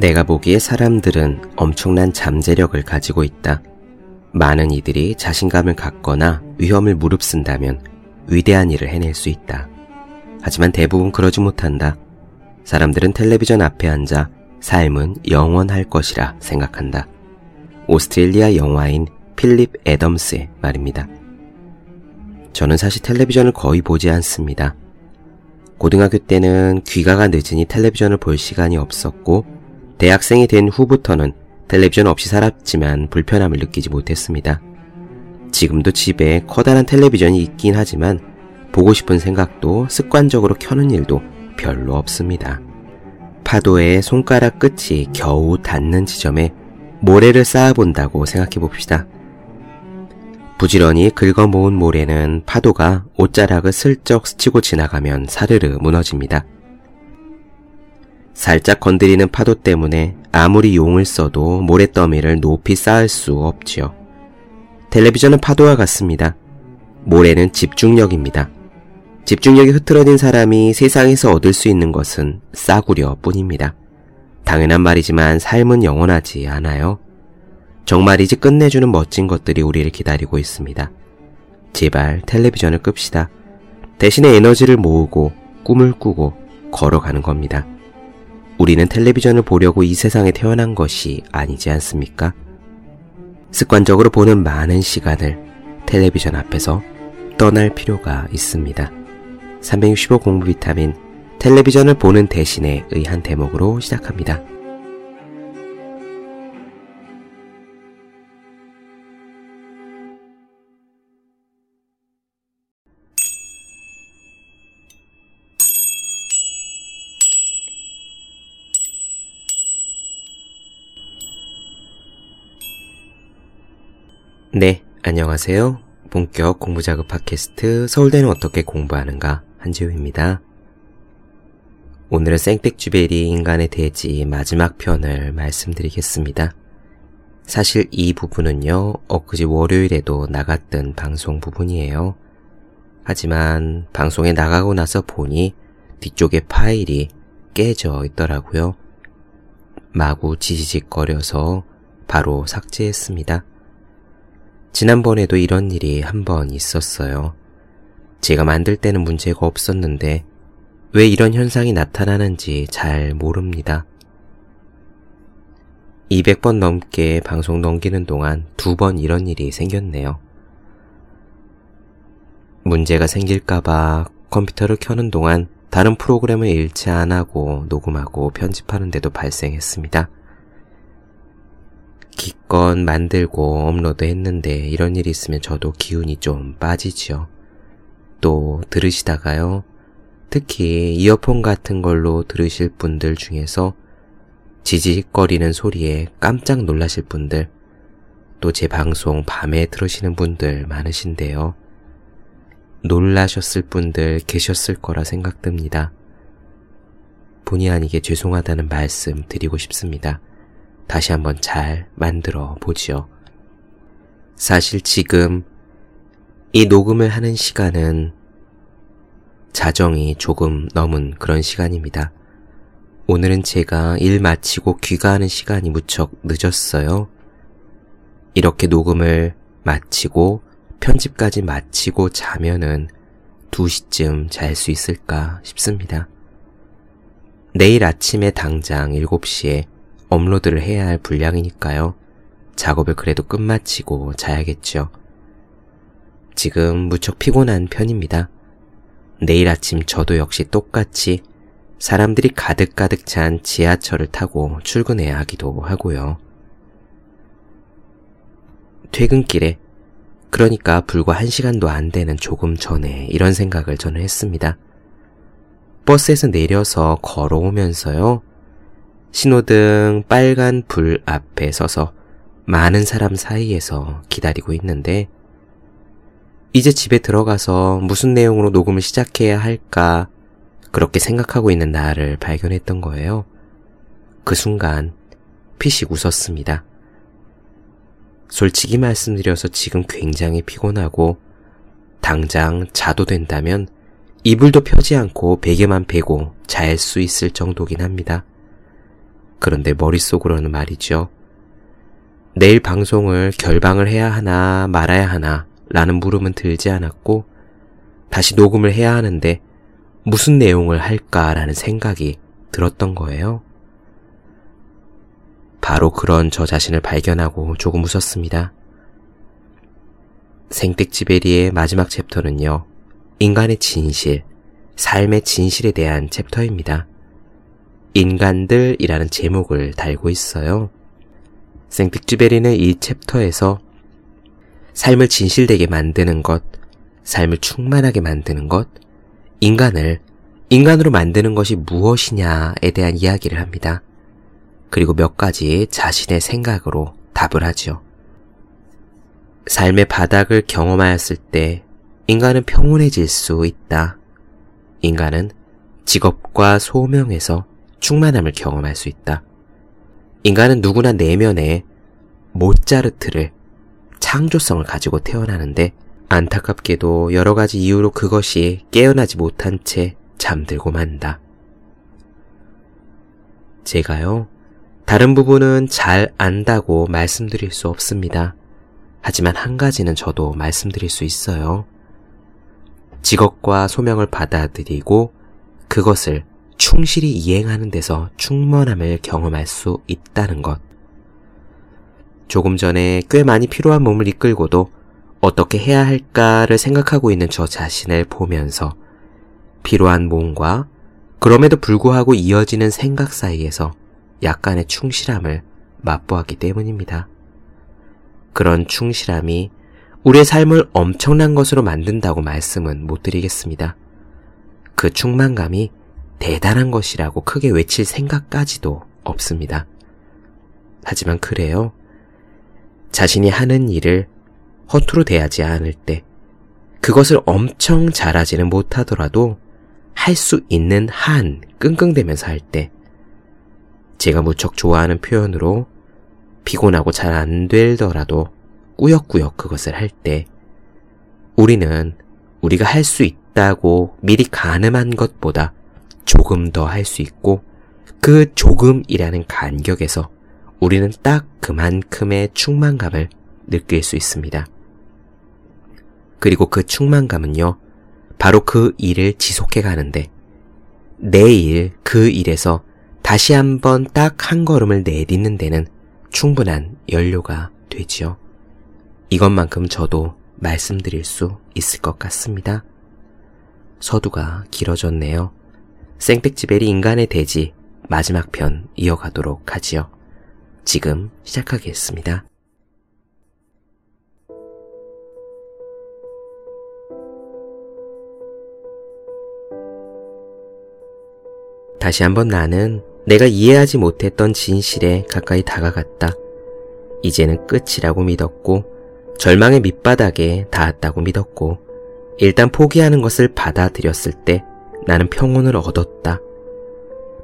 내가 보기에 사람들은 엄청난 잠재력을 가지고 있다. 많은 이들이 자신감을 갖거나 위험을 무릅쓴다면 위대한 일을 해낼 수 있다. 하지만 대부분 그러지 못한다. 사람들은 텔레비전 앞에 앉아 삶은 영원할 것이라 생각한다. 오스트레일리아 영화인 필립 애덤스의 말입니다. 저는 사실 텔레비전을 거의 보지 않습니다. 고등학교 때는 귀가가 늦으니 텔레비전을 볼 시간이 없었고, 대학생이 된 후부터는 텔레비전 없이 살았지만 불편함을 느끼지 못했습니다. 지금도 집에 커다란 텔레비전이 있긴 하지만 보고 싶은 생각도 습관적으로 켜는 일도 별로 없습니다. 파도의 손가락 끝이 겨우 닿는 지점에 모래를 쌓아본다고 생각해 봅시다. 부지런히 긁어 모은 모래는 파도가 옷자락을 슬쩍 스치고 지나가면 사르르 무너집니다. 살짝 건드리는 파도 때문에 아무리 용을 써도 모래더미를 높이 쌓을 수 없지요. 텔레비전은 파도와 같습니다. 모래는 집중력입니다. 집중력이 흐트러진 사람이 세상에서 얻을 수 있는 것은 싸구려 뿐입니다. 당연한 말이지만 삶은 영원하지 않아요. 정말이지 끝내주는 멋진 것들이 우리를 기다리고 있습니다. 제발 텔레비전을 끕시다. 대신에 에너지를 모으고 꿈을 꾸고 걸어가는 겁니다. 우리는 텔레비전을 보려고 이 세상에 태어난 것이 아니지 않습니까? 습관적으로 보는 많은 시간을 텔레비전 앞에서 떠날 필요가 있습니다. 365 공부 비타민 텔레비전을 보는 대신에 의한 대목으로 시작합니다. 네, 안녕하세요. 본격 공부자극 팟캐스트 서울대는 어떻게 공부하는가 한지우입니다. 오늘은 생텍쥐베리 인간의 대지 마지막 편을 말씀드리겠습니다. 사실 이 부분은요, 엊그제 월요일에도 나갔던 방송 부분이에요. 하지만 방송에 나가고 나서 보니 뒤쪽에 파일이 깨져 있더라고요. 마구 지지직거려서 바로 삭제했습니다. 지난번에도 이런 일이 한 번 있었어요. 제가 만들 때는 문제가 없었는데 왜 이런 현상이 나타나는지 잘 모릅니다. 200번 넘게 방송 넘기는 동안 두 번 이런 일이 생겼네요. 문제가 생길까봐 컴퓨터를 켜는 동안 다른 프로그램을 일치 안 하고 녹음하고 편집하는데도 발생했습니다. 기껏 만들고 업로드 했는데 이런 일이 있으면 저도 기운이 좀 빠지지요. 또 들으시다가요. 특히 이어폰 같은 걸로 들으실 분들 중에서 지직거리는 소리에 깜짝 놀라실 분들, 또 제 방송 밤에 들으시는 분들 많으신데요. 놀라셨을 분들 계셨을 거라 생각됩니다. 본의 아니게 죄송하다는 말씀 드리고 싶습니다. 다시 한번 잘 만들어 보지요. 사실 지금 이 녹음을 하는 시간은 자정이 조금 넘은 그런 시간입니다. 오늘은 제가 일 마치고 귀가하는 시간이 무척 늦었어요. 이렇게 녹음을 마치고 편집까지 마치고 자면은 2시쯤 잘 수 있을까 싶습니다. 내일 아침에 당장 7시에 업로드를 해야 할 분량이니까요. 작업을 그래도 끝마치고 자야겠죠. 지금 무척 피곤한 편입니다. 내일 아침 저도 역시 똑같이 사람들이 가득가득 찬 지하철을 타고 출근해야 하기도 하고요. 퇴근길에 그러니까 불과 한 시간도 안 되는 조금 전에 이런 생각을 저는 했습니다. 버스에서 내려서 걸어오면서요. 신호등 빨간 불 앞에 서서 많은 사람 사이에서 기다리고 있는데 이제 집에 들어가서 무슨 내용으로 녹음을 시작해야 할까 그렇게 생각하고 있는 나를 발견했던 거예요. 그 순간 피식 웃었습니다. 솔직히 말씀드려서 지금 굉장히 피곤하고 당장 자도 된다면 이불도 펴지 않고 베개만 베고 잘 수 있을 정도긴 합니다. 그런데 머릿속으로는 말이죠. 내일 방송을 결방을 해야 하나 말아야 하나 라는 물음은 들지 않았고 다시 녹음을 해야 하는데 무슨 내용을 할까라는 생각이 들었던 거예요. 바로 그런 저 자신을 발견하고 조금 웃었습니다. 생택지베리의 마지막 챕터는요, 인간의 진실, 삶의 진실에 대한 챕터입니다. 인간들이라는 제목을 달고 있어요. 생택지베리는 이 챕터에서 삶을 진실되게 만드는 것, 삶을 충만하게 만드는 것, 인간을 인간으로 만드는 것이 무엇이냐에 대한 이야기를 합니다. 그리고 몇 가지 자신의 생각으로 답을 하죠. 삶의 바닥을 경험하였을 때 인간은 평온해질 수 있다. 인간은 직업과 소명에서 충만함을 경험할 수 있다. 인간은 누구나 내면에 모짜르트를 창조성을 가지고 태어나는데 안타깝게도 여러 가지 이유로 그것이 깨어나지 못한 채 잠들고 만다. 제가요, 다른 부분은 잘 안다고 말씀드릴 수 없습니다. 하지만 한 가지는 저도 말씀드릴 수 있어요. 직업과 소명을 받아들이고 그것을 충실히 이행하는 데서 충만함을 경험할 수 있다는 것. 조금 전에 꽤 많이 필요한 몸을 이끌고도 어떻게 해야 할까를 생각하고 있는 저 자신을 보면서 필요한 몸과 그럼에도 불구하고 이어지는 생각 사이에서 약간의 충실함을 맛보았기 때문입니다. 그런 충실함이 우리의 삶을 엄청난 것으로 만든다고 말씀은 못 드리겠습니다. 그 충만감이 대단한 것이라고 크게 외칠 생각까지도 없습니다. 하지만 그래요. 자신이 하는 일을 허투루 대하지 않을 때, 그것을 엄청 잘하지는 못하더라도 할 수 있는 한 끙끙대면서 할 때, 제가 무척 좋아하는 표현으로 피곤하고 잘 안 되더라도 꾸역꾸역 그것을 할 때 우리는 우리가 할 수 있다고 미리 가늠한 것보다 조금 더 할 수 있고 그 조금이라는 간격에서 우리는 딱 그만큼의 충만감을 느낄 수 있습니다. 그리고 그 충만감은요, 바로 그 일을 지속해 가는데 내일 그 일에서 다시 한번 딱 한 걸음을 내딛는 데는 충분한 연료가 되지요. 이것만큼 저도 말씀드릴 수 있을 것 같습니다. 서두가 길어졌네요. 생택지베리 인간의 대지 마지막 편 이어가도록 하지요. 지금 시작하겠습니다. 다시 한번 나는 내가 이해하지 못했던 진실에 가까이 다가갔다. 이제는 끝이라고 믿었고, 절망의 밑바닥에 닿았다고 믿었고, 일단 포기하는 것을 받아들였을 때 나는 평온을 얻었다.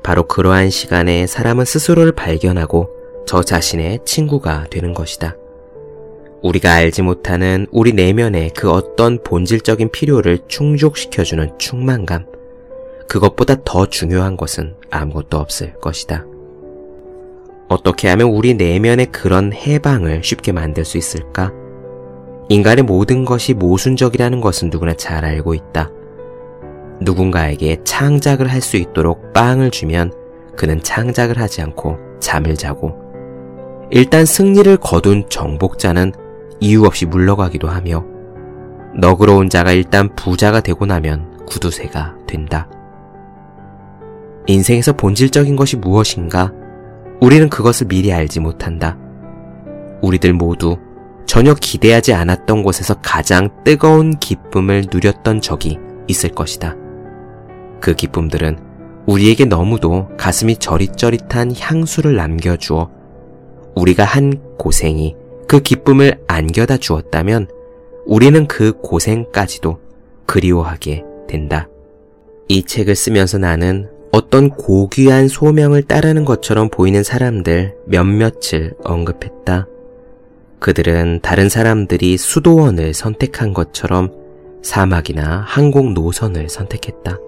바로 그러한 시간에 사람은 스스로를 발견하고 저 자신의 친구가 되는 것이다. 우리가 알지 못하는 우리 내면의 그 어떤 본질적인 필요를 충족시켜주는 충만감. 그것보다 더 중요한 것은 아무것도 없을 것이다. 어떻게 하면 우리 내면의 그런 해방을 쉽게 만들 수 있을까? 인간의 모든 것이 모순적이라는 것은 누구나 잘 알고 있다. 누군가에게 창작을 할 수 있도록 빵을 주면 그는 창작을 하지 않고 잠을 자고 일단 승리를 거둔 정복자는 이유 없이 물러가기도 하며 너그러운 자가 일단 부자가 되고 나면 구두쇠가 된다. 인생에서 본질적인 것이 무엇인가? 우리는 그것을 미리 알지 못한다. 우리들 모두 전혀 기대하지 않았던 곳에서 가장 뜨거운 기쁨을 누렸던 적이 있을 것이다. 그 기쁨들은 우리에게 너무도 가슴이 저릿저릿한 향수를 남겨주어 우리가 한 고생이 그 기쁨을 안겨다 주었다면 우리는 그 고생까지도 그리워하게 된다. 이 책을 쓰면서 나는 어떤 고귀한 소명을 따르는 것처럼 보이는 사람들 몇몇을 언급했다. 그들은 다른 사람들이 수도원을 선택한 것처럼 사막이나 항공 노선을 선택했다.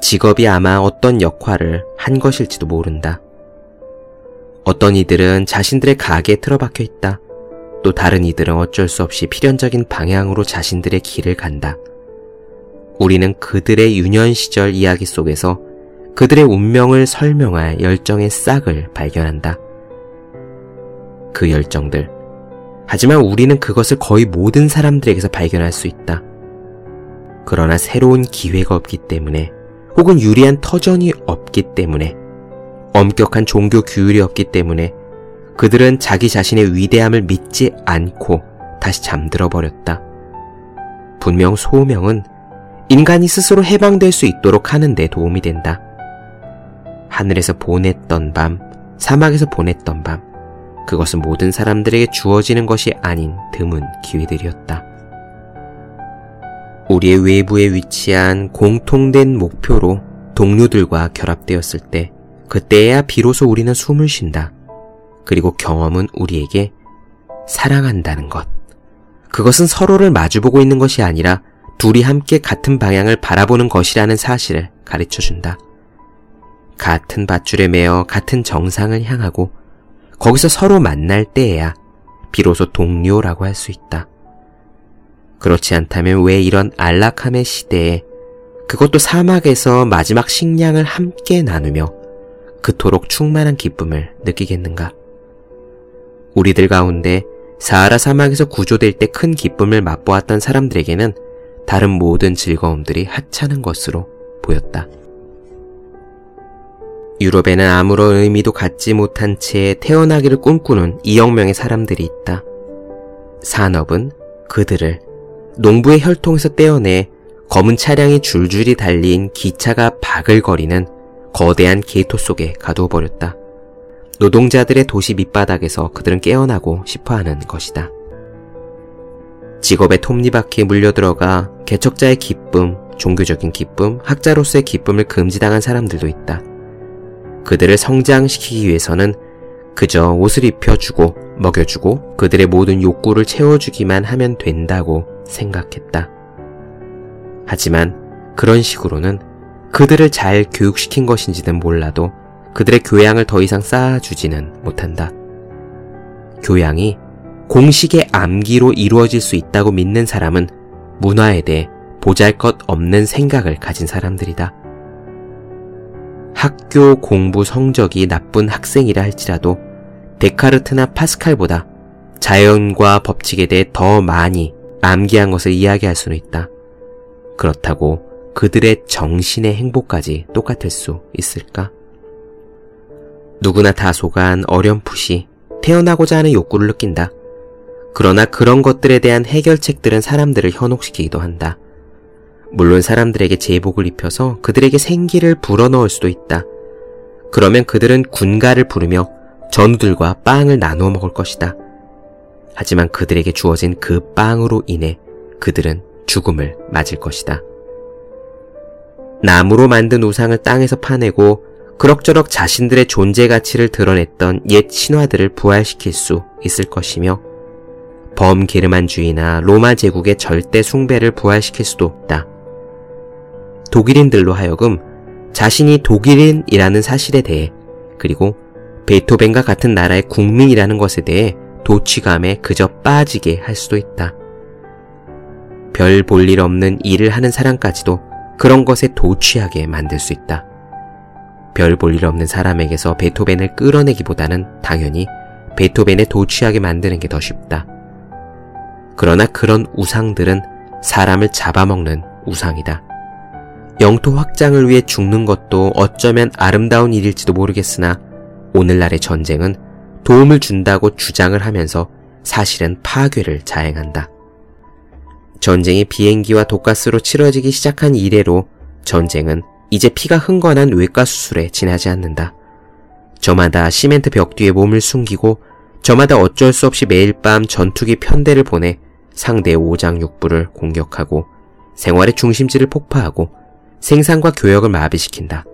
직업이 아마 어떤 역할을 한 것일지도 모른다. 어떤 이들은 자신들의 가게에 틀어박혀 있다. 또 다른 이들은 어쩔 수 없이 필연적인 방향으로 자신들의 길을 간다. 우리는 그들의 유년 시절 이야기 속에서 그들의 운명을 설명할 열정의 싹을 발견한다. 그 열정들. 하지만 우리는 그것을 거의 모든 사람들에게서 발견할 수 있다. 그러나 새로운 기회가 없기 때문에 혹은 유리한 터전이 없기 때문에 엄격한 종교 규율이 없기 때문에 그들은 자기 자신의 위대함을 믿지 않고 다시 잠들어 버렸다. 분명 소명은 인간이 스스로 해방될 수 있도록 하는 데 도움이 된다. 하늘에서 보냈던 밤, 사막에서 보냈던 밤, 그것은 모든 사람들에게 주어지는 것이 아닌 드문 기회들이었다. 우리의 외부에 위치한 공통된 목표로 동료들과 결합되었을 때, 그때야 비로소 우리는 숨을 쉰다. 그리고 경험은 우리에게 사랑한다는 것. 그것은 서로를 마주보고 있는 것이 아니라 둘이 함께 같은 방향을 바라보는 것이라는 사실을 가르쳐 준다. 같은 밧줄에 매어 같은 정상을 향하고 거기서 서로 만날 때에야 비로소 동료라고 할 수 있다. 그렇지 않다면 왜 이런 안락함의 시대에 그것도 사막에서 마지막 식량을 함께 나누며 그토록 충만한 기쁨을 느끼겠는가? 우리들 가운데 사하라 사막에서 구조될 때 큰 기쁨을 맛보았던 사람들에게는 다른 모든 즐거움들이 하찮은 것으로 보였다. 유럽에는 아무런 의미도 갖지 못한 채 태어나기를 꿈꾸는 2억 명의 사람들이 있다. 산업은 그들을 농부의 혈통에서 떼어내 검은 차량이 줄줄이 달린 기차가 바글거리는 거대한 게이토 속에 가두어 버렸다. 노동자들의 도시 밑바닥에서 그들은 깨어나고 싶어 하는 것이다. 직업의 톱니바퀴에 물려들어가 개척자의 기쁨, 종교적인 기쁨, 학자로서의 기쁨을 금지당한 사람들도 있다. 그들을 성장시키기 위해서는 그저 옷을 입혀주고 먹여주고 그들의 모든 욕구를 채워주기만 하면 된다고 생각했다. 하지만 그런 식으로는 그들을 잘 교육시킨 것인지는 몰라도 그들의 교양을 더 이상 쌓아주지는 못한다. 교양이 공식의 암기로 이루어질 수 있다고 믿는 사람은 문화에 대해 보잘 것 없는 생각을 가진 사람들이다. 학교 공부 성적이 나쁜 학생이라 할지라도 데카르트나 파스칼보다 자연과 법칙에 대해 더 많이 암기한 것을 이야기할 수는 있다. 그렇다고 그들의 정신의 행복까지 똑같을 수 있을까? 누구나 다소간 어렴풋이 태어나고자 하는 욕구를 느낀다. 그러나 그런 것들에 대한 해결책들은 사람들을 현혹시키기도 한다. 물론 사람들에게 제복을 입혀서 그들에게 생기를 불어넣을 수도 있다. 그러면 그들은 군가를 부르며 전우들과 빵을 나누어 먹을 것이다. 하지만 그들에게 주어진 그 빵으로 인해 그들은 죽음을 맞을 것이다. 나무로 만든 우상을 땅에서 파내고 그럭저럭 자신들의 존재 가치를 드러냈던 옛 신화들을 부활시킬 수 있을 것이며 범게르만주의나 로마 제국의 절대 숭배를 부활시킬 수도 없다. 독일인들로 하여금 자신이 독일인이라는 사실에 대해 그리고 베토벤과 같은 나라의 국민이라는 것에 대해 도취감에 그저 빠지게 할 수도 있다. 별 볼 일 없는 일을 하는 사람까지도 그런 것에 도취하게 만들 수 있다. 별 볼 일 없는 사람에게서 베토벤을 끌어내기보다는 당연히 베토벤에 도취하게 만드는 게 더 쉽다. 그러나 그런 우상들은 사람을 잡아먹는 우상이다. 영토 확장을 위해 죽는 것도 어쩌면 아름다운 일일지도 모르겠으나 오늘날의 전쟁은 도움을 준다고 주장을 하면서 사실은 파괴를 자행한다. 전쟁이 비행기와 독가스로 치러지기 시작한 이래로 전쟁은 이제 피가 흥건한 외과 수술에 지나지 않는다. 저마다 시멘트 벽 뒤에 몸을 숨기고 저마다 어쩔 수 없이 매일 밤 전투기 편대를 보내 상대의 오장육부를 공격하고 생활의 중심지를 폭파하고 생산과 교역을 마비시킨다.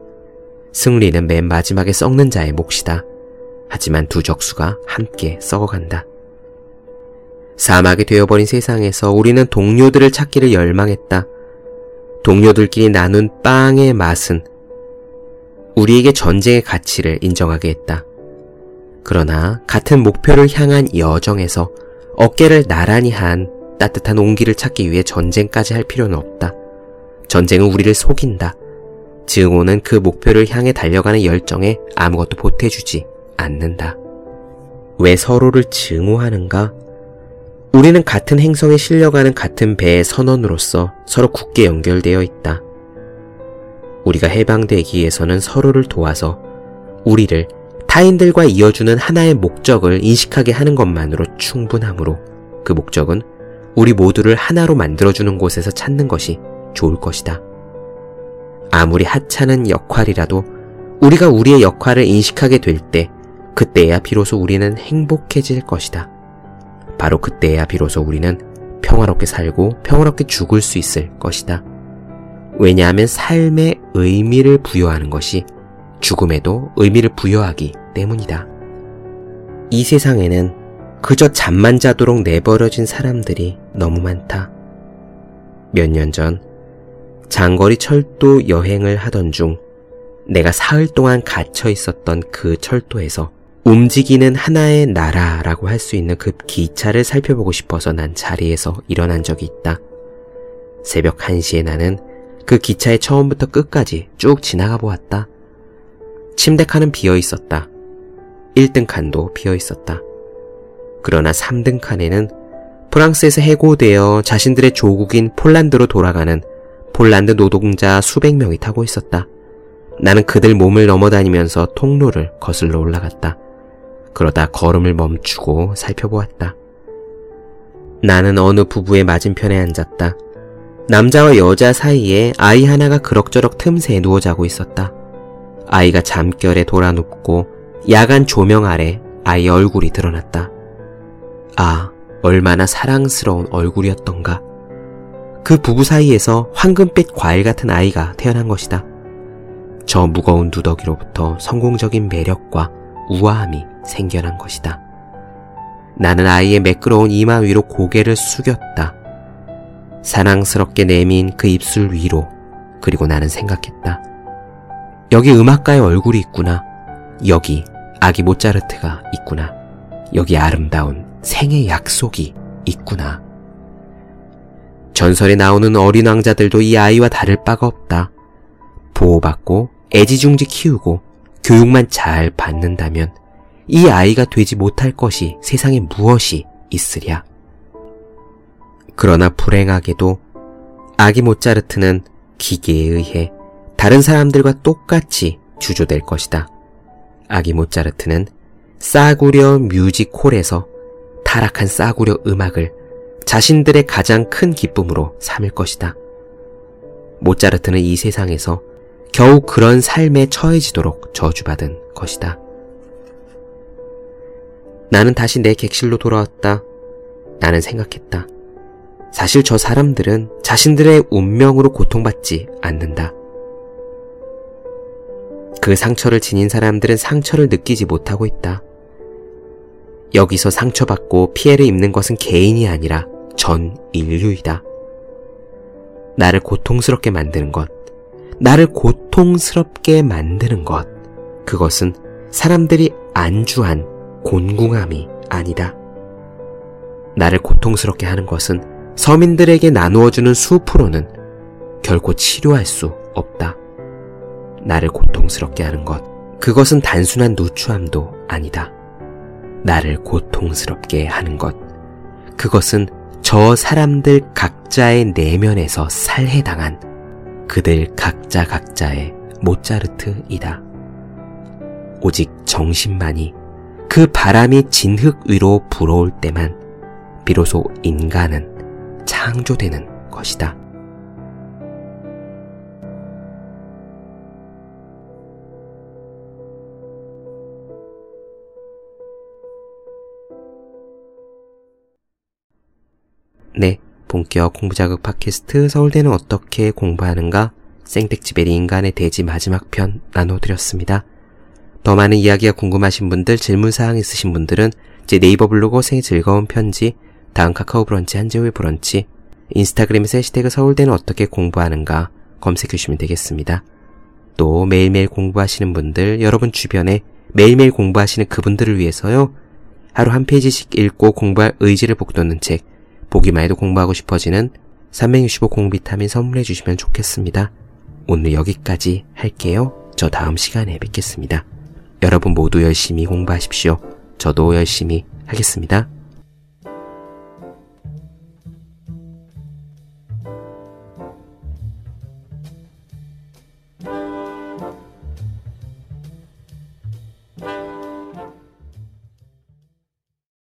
승리는 맨 마지막에 썩는 자의 몫이다. 하지만 두 적수가 함께 썩어간다. 사막이 되어버린 세상에서 우리는 동료들을 찾기를 열망했다. 동료들끼리 나눈 빵의 맛은 우리에게 전쟁의 가치를 인정하게 했다. 그러나 같은 목표를 향한 여정에서 어깨를 나란히 한 따뜻한 온기를 찾기 위해 전쟁까지 할 필요는 없다. 전쟁은 우리를 속인다. 증오는 그 목표를 향해 달려가는 열정에 아무것도 보태주지 않는다. 왜 서로를 증오하는가? 우리는 같은 행성에 실려가는 같은 배의 선원으로서 서로 굳게 연결되어 있다. 우리가 해방되기 위해서는 서로를 도와서 우리를 타인들과 이어주는 하나의 목적을 인식하게 하는 것만으로 충분하므로 그 목적은 우리 모두를 하나로 만들어주는 곳에서 찾는 것이 좋을 것이다. 아무리 하찮은 역할이라도 우리가 우리의 역할을 인식하게 될 때 그때야 비로소 우리는 행복해질 것이다. 바로 그때야 비로소 우리는 평화롭게 살고 평화롭게 죽을 수 있을 것이다. 왜냐하면 삶에 의미를 부여하는 것이 죽음에도 의미를 부여하기 때문이다. 이 세상에는 그저 잠만 자도록 내버려진 사람들이 너무 많다. 몇 년 전 장거리 철도 여행을 하던 중 내가 사흘 동안 갇혀 있었던 그 철도에서 움직이는 하나의 나라라고 할 수 있는 그 기차를 살펴보고 싶어서 난 자리에서 일어난 적이 있다. 새벽 1시에 나는 그 기차의 처음부터 끝까지 쭉 지나가 보았다. 침대 칸은 비어 있었다. 1등 칸도 비어 있었다. 그러나 3등 칸에는 프랑스에서 해고되어 자신들의 조국인 폴란드로 돌아가는 폴란드 노동자 수백 명이 타고 있었다. 나는 그들 몸을 넘어다니면서 통로를 거슬러 올라갔다. 그러다 걸음을 멈추고 살펴보았다. 나는 어느 부부의 맞은편에 앉았다. 남자와 여자 사이에 아이 하나가 그럭저럭 틈새에 누워 자고 있었다. 아이가 잠결에 돌아 눕고 야간 조명 아래 아이의 얼굴이 드러났다. 아, 얼마나 사랑스러운 얼굴이었던가. 그 부부 사이에서 황금빛 과일 같은 아이가 태어난 것이다. 저 무거운 누더기로부터 성공적인 매력과 우아함이 생겨난 것이다. 나는 아이의 매끄러운 이마 위로 고개를 숙였다. 사랑스럽게 내민 그 입술 위로 그리고 나는 생각했다. 여기 음악가의 얼굴이 있구나. 여기 아기 모차르트가 있구나. 여기 아름다운 생의 약속이 있구나. 전설에 나오는 어린 왕자들도 이 아이와 다를 바가 없다. 보호받고 애지중지 키우고 교육만 잘 받는다면 이 아이가 되지 못할 것이 세상에 무엇이 있으랴. 그러나 불행하게도 아기 모차르트는 기계에 의해 다른 사람들과 똑같이 주조될 것이다. 아기 모차르트는 싸구려 뮤직홀에서 타락한 싸구려 음악을 자신들의 가장 큰 기쁨으로 삼을 것이다. 모차르트는 이 세상에서 겨우 그런 삶에 처해지도록 저주받은 것이다. 나는 다시 내 객실로 돌아왔다. 나는 생각했다. 사실 저 사람들은 자신들의 운명으로 고통받지 않는다. 그 상처를 지닌 사람들은 상처를 느끼지 못하고 있다. 여기서 상처받고 피해를 입는 것은 개인이 아니라 전 인류이다. 나를 고통스럽게 만드는 것, 나를 고통스럽게 만드는 것, 그것은 사람들이 안주한 곤궁함이 아니다. 나를 고통스럽게 하는 것은 서민들에게 나누어주는 수프로는 결코 치료할 수 없다. 나를 고통스럽게 하는 것, 그것은 단순한 누추함도 아니다. 나를 고통스럽게 하는 것, 그것은 저 사람들 각자의 내면에서 살해당한 그들 각자 각자의 모차르트이다. 오직 정신만이 그 바람이 진흙 위로 불어올 때만 비로소 인간은 창조되는 것이다. 네, 본격 공부자극 팟캐스트 서울대는 어떻게 공부하는가 생택지베리 인간의 대지 마지막 편 나눠드렸습니다. 더 많은 이야기가 궁금하신 분들, 질문사항 있으신 분들은 제 네이버 블로그 생의 즐거운 편지, 다음 카카오 브런치 한재우의 브런치, 인스타그램에서 해시태그 서울대는 어떻게 공부하는가, 검색해 주시면 되겠습니다. 또 매일매일 공부하시는 분들, 여러분 주변에 매일매일 공부하시는 그분들을 위해서요. 하루 한 페이지씩 읽고 공부할 의지를 북돋는 책, 보기만 해도 공부하고 싶어지는 365 공비타민 선물해 주시면 좋겠습니다. 오늘 여기까지 할게요. 저 다음 시간에 뵙겠습니다. 여러분 모두 열심히 공부하십시오. 저도 열심히 하겠습니다.